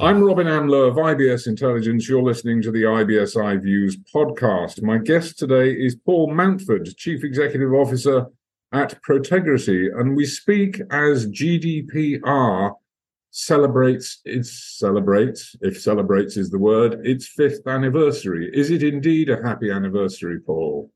I'm Robin Amlôt of IBS Intelligence. You're listening to the IBS iViews podcast. My guest today is Paul Mountford, Chief Executive Officer at Protegrity, and we speak as GDPR celebrates its celebrates, if celebrates is the word, its fifth anniversary. Is it indeed a happy anniversary, Paul?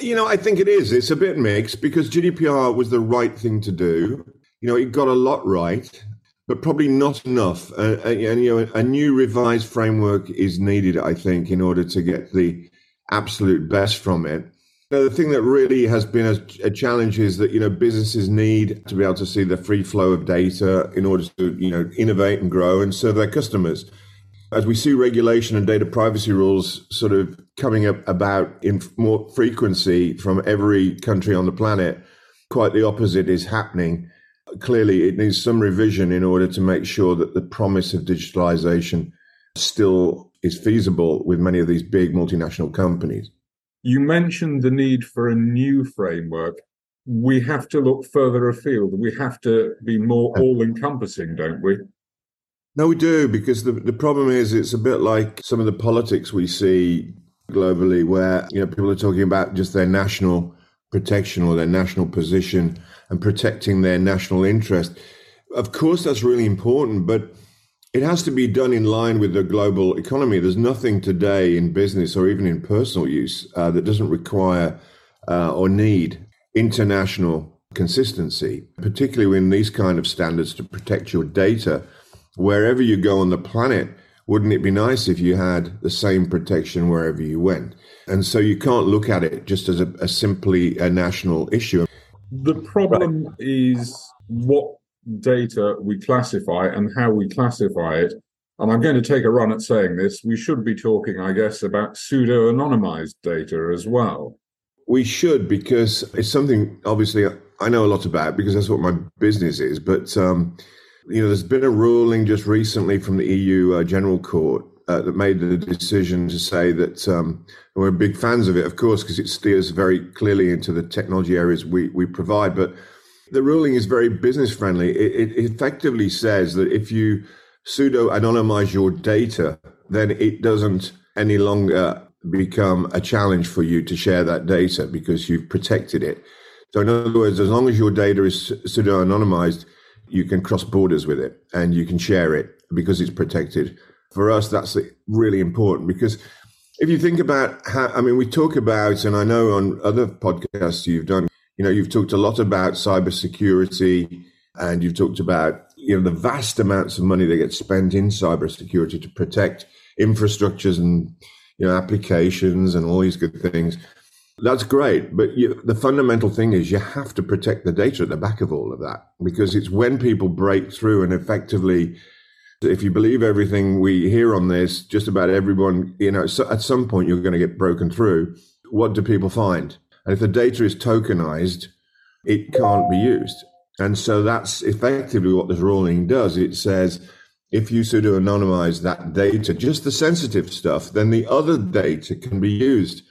You know, I think it is. It's a bit mixed because GDPR was the right thing to do. You know, it got a lot right but probably not enough. Uh, uh, and you know, a new revised framework is needed, I think, in order to get the absolute best from it. Now, the thing that really has been a, a, challenge is that you know businesses need to be able to see the free flow of data in order to you know innovate and grow and serve their customers. As we see regulation and data privacy rules sort of coming up about in more frequency from every country on the planet, quite the opposite is happening clearly it needs some revision in order to make sure that the promise of digitalization still is feasible with many of these big multinational companies. You mentioned the need for a new framework. We have to look further afield. We have to be more all encompassing, don't we? No, we do, because the, the problem is it's a bit like some of the politics we see globally where you know people are talking about just their national protection or their national position and protecting their national interest. Of course, that's really important, but it has to be done in line with the global economy. There's nothing today in business or even in personal use uh, that doesn't require uh, or need international consistency, particularly in these kind of standards to protect your data wherever you go on the planet. Wouldn't it be nice if you had the same protection wherever you went? And so you can't look at it just as a, a simply a national issue. The problem right. is what data we classify and how we classify it. And I'm going to take a run at saying this. We should be talking, I guess, about pseudo anonymized data as well. We should, because it's something obviously I know a lot about because that's what my business is. But, um, you know, there's been a ruling just recently from the EU uh, General Court uh, that made the decision to say that um, we're big fans of it, of course, because it steers very clearly into the technology areas we, we provide. But the ruling is very business friendly. It, it effectively says that if you pseudo anonymize your data, then it doesn't any longer become a challenge for you to share that data because you've protected it. So, in other words, as long as your data is pseudo anonymized, you can cross borders with it and you can share it because it's protected for us, that's really important because if you think about how, I mean, we talk about, and I know on other podcasts you've done, you know, you've talked a lot about cybersecurity and you've talked about, you know, the vast amounts of money that get spent in cybersecurity to protect infrastructures and, you know, applications and all these good things. That's great. But you, the fundamental thing is you have to protect the data at the back of all of that because it's when people break through and effectively if you believe everything we hear on this, just about everyone, you know, so at some point you're going to get broken through. What do people find? And if the data is tokenized, it can't be used. And so that's effectively what this ruling does. It says if you pseudo anonymize that data, just the sensitive stuff, then the other data can be used.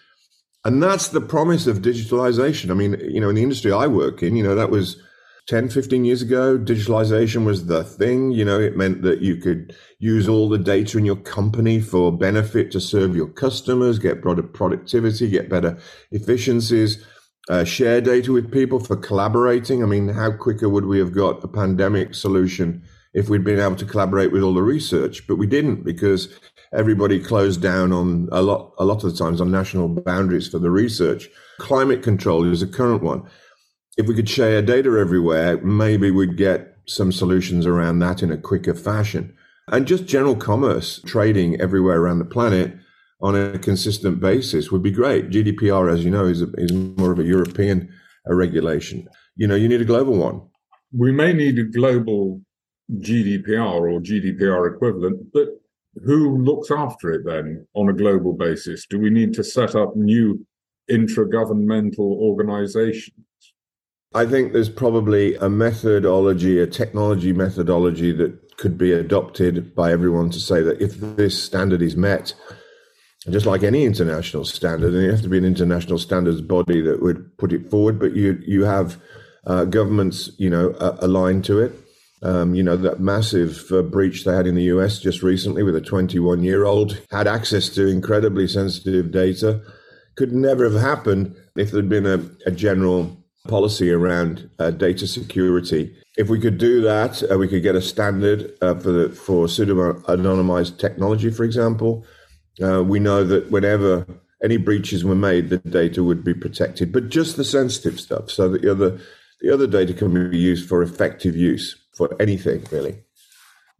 And that's the promise of digitalization. I mean, you know, in the industry I work in, you know, that was 10, 15 years ago, digitalization was the thing. You know, it meant that you could use all the data in your company for benefit to serve your customers, get better productivity, get better efficiencies, uh, share data with people for collaborating. I mean, how quicker would we have got a pandemic solution if we'd been able to collaborate with all the research? But we didn't because everybody closed down on a lot, a lot of the times on national boundaries for the research. Climate control is a current one if we could share data everywhere, maybe we'd get some solutions around that in a quicker fashion. And just general commerce trading everywhere around the planet on a consistent basis would be great. GDPR, as you know, is, a, is more of a European a uh, regulation. You know, you need a global one. We may need a global GDPR or GDPR equivalent, but who looks after it then on a global basis? Do we need to set up new intragovernmental organizations? I think there's probably a methodology, a technology methodology that could be adopted by everyone to say that if this standard is met, just like any international standard, and you have to be an international standards body that would put it forward, but you you have uh, governments, you know, uh, aligned to it. Um, you know, that massive uh, breach they had in the US just recently with a 21 year old had access to incredibly sensitive data. Could never have happened if there'd been a, a general policy around uh, data security. If we could do that, uh, we could get a standard uh, for the, for pseudo anonymized technology, for example. Uh, we know that whenever any breaches were made, the data would be protected, but just the sensitive stuff, so that the other the other data can be used for effective use for anything really.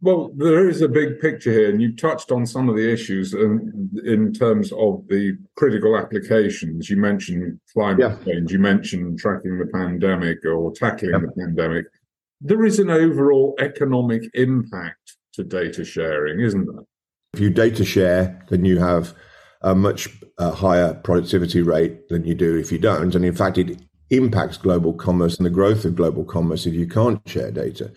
Well, there is a big picture here, and you touched on some of the issues in, in terms of the critical applications. You mentioned climate yeah. change, you mentioned tracking the pandemic or tackling yeah. the pandemic. There is an overall economic impact to data sharing, isn't there? If you data share, then you have a much uh, higher productivity rate than you do if you don't. And in fact, it impacts global commerce and the growth of global commerce if you can't share data.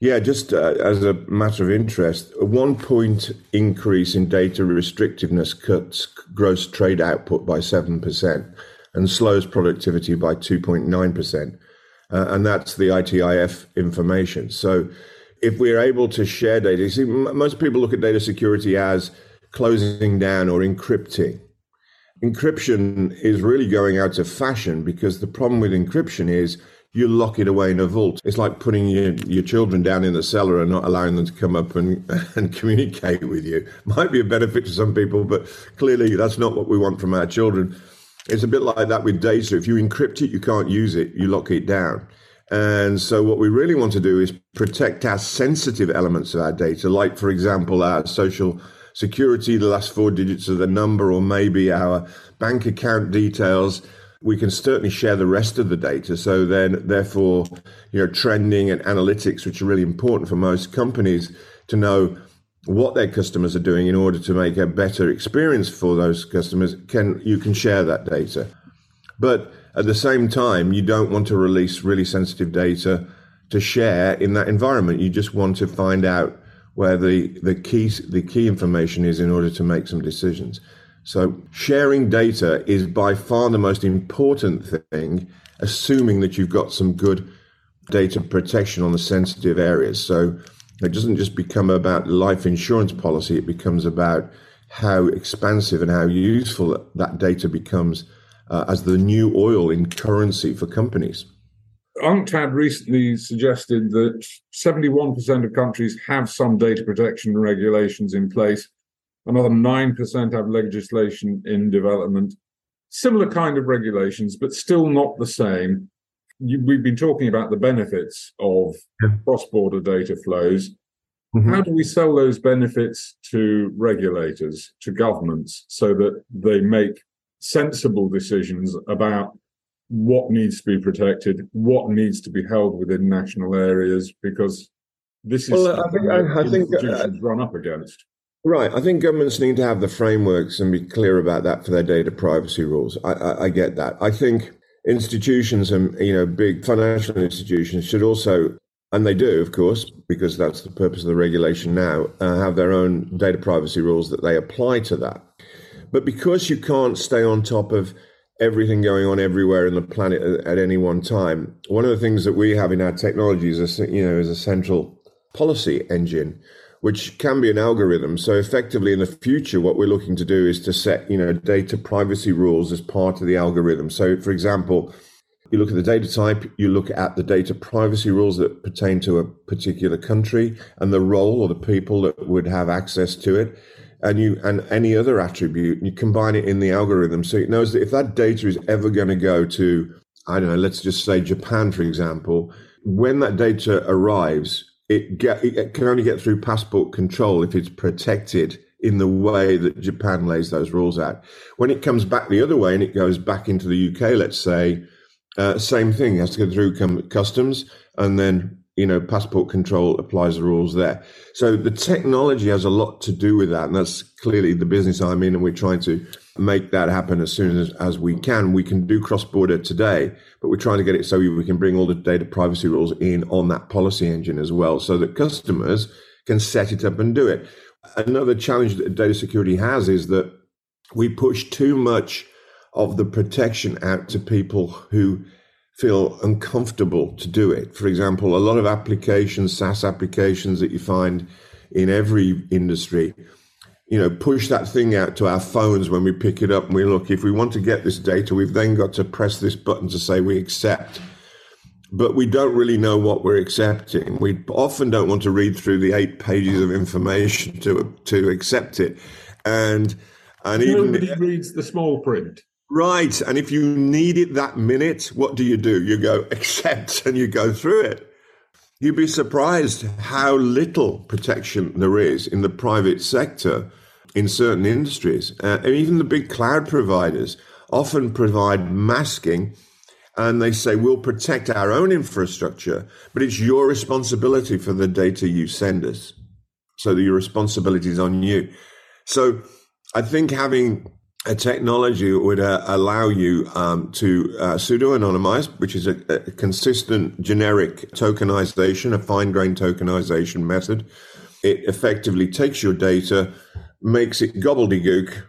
Yeah, just uh, as a matter of interest, a one point increase in data restrictiveness cuts gross trade output by 7% and slows productivity by 2.9%. Uh, and that's the ITIF information. So if we're able to share data, you see, m- most people look at data security as closing down or encrypting encryption is really going out of fashion because the problem with encryption is you lock it away in a vault. It's like putting your, your children down in the cellar and not allowing them to come up and, and communicate with you. Might be a benefit to some people, but clearly that's not what we want from our children. It's a bit like that with data. If you encrypt it, you can't use it, you lock it down. And so, what we really want to do is protect our sensitive elements of our data, like, for example, our social security, the last four digits of the number, or maybe our bank account details. We can certainly share the rest of the data. So then, therefore, you know, trending and analytics, which are really important for most companies to know what their customers are doing in order to make a better experience for those customers, can you can share that data. But at the same time, you don't want to release really sensitive data to share in that environment. You just want to find out where the, the key the key information is in order to make some decisions. So sharing data is by far the most important thing, assuming that you've got some good data protection on the sensitive areas. So it doesn't just become about life insurance policy, it becomes about how expansive and how useful that data becomes uh, as the new oil in currency for companies. UNCTAD recently suggested that 71% of countries have some data protection regulations in place. Another 9% have legislation in development. Similar kind of regulations, but still not the same. You, we've been talking about the benefits of cross border data flows. Mm-hmm. How do we sell those benefits to regulators, to governments, so that they make sensible decisions about what needs to be protected, what needs to be held within national areas, because this is well, I think, I, I think uh, run up against. Right. I think governments need to have the frameworks and be clear about that for their data privacy rules. I, I, I get that. I think institutions and you know big financial institutions should also and they do, of course, because that's the purpose of the regulation now, uh, have their own data privacy rules that they apply to that. But because you can't stay on top of everything going on everywhere in the planet at, any one time. One of the things that we have in our technology is you know is a central policy engine, which can be an algorithm. So effectively, in the future, what we're looking to do is to set you know data privacy rules as part of the algorithm. So, for example. You look at the data type, you look at the data privacy rules that pertain to a particular country and the role or the people that would have access to it and you and any other attribute, you combine it in the algorithm, so it knows that if that data is ever going to go to, I don't know, let's just say Japan, for example, when that data arrives, it, get, it can only get through passport control if it's protected in the way that Japan lays those rules out. When it comes back the other way and it goes back into the UK, let's say, uh, same thing, it has to go through customs and then you know, passport control applies the rules there. So the technology has a lot to do with that. And that's clearly the business I'm in. And we're trying to make that happen as soon as, as we can. We can do cross border today, but we're trying to get it so we can bring all the data privacy rules in on that policy engine as well so that customers can set it up and do it. Another challenge that data security has is that we push too much of the protection out to people who feel uncomfortable to do it. For example, a lot of applications, SaaS applications that you find in every industry, you know, push that thing out to our phones when we pick it up and we look, if we want to get this data, we've then got to press this button to say we accept. But we don't really know what we're accepting. We often don't want to read through the eight pages of information to to accept it. And and Nobody even reads the small print. Right. And if you need it that minute, what do you do? You go accept and you go through it. You'd be surprised how little protection there is in the private sector in certain industries. Uh, and even the big cloud providers often provide masking and they say, we'll protect our own infrastructure, but it's your responsibility for the data you send us. So your responsibility is on you. So I think having a technology would uh, allow you um, to uh, pseudo anonymize, which is a, a, consistent generic tokenization, a fine grained tokenization method. It effectively takes your data, makes it gobbledygook,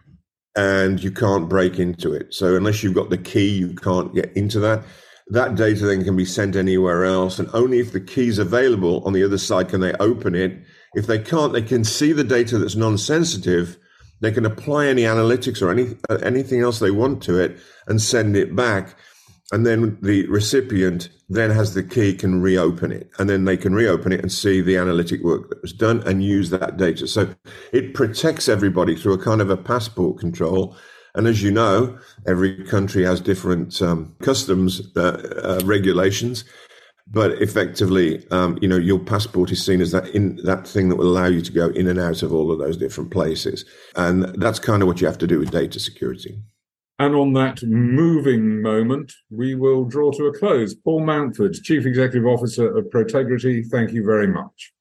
and you can't break into it. So, unless you've got the key, you can't get into that. That data then can be sent anywhere else, and only if the key is available on the other side can they open it. If they can't, they can see the data that's non sensitive they can apply any analytics or any uh, anything else they want to it and send it back. And then the recipient then has the key, can reopen it, and then they can reopen it and see the analytic work that was done and use that data. So it protects everybody through a kind of a passport control. And as you know, every country has different um, customs uh, uh, regulations but effectively, um, you know, your passport is seen as that in that thing that will allow you to go in and out of all of those different places, and that's kind of what you have to do with data security. And on that moving moment, we will draw to a close. Paul Mountford, Chief Executive Officer of Protegrity, thank you very much.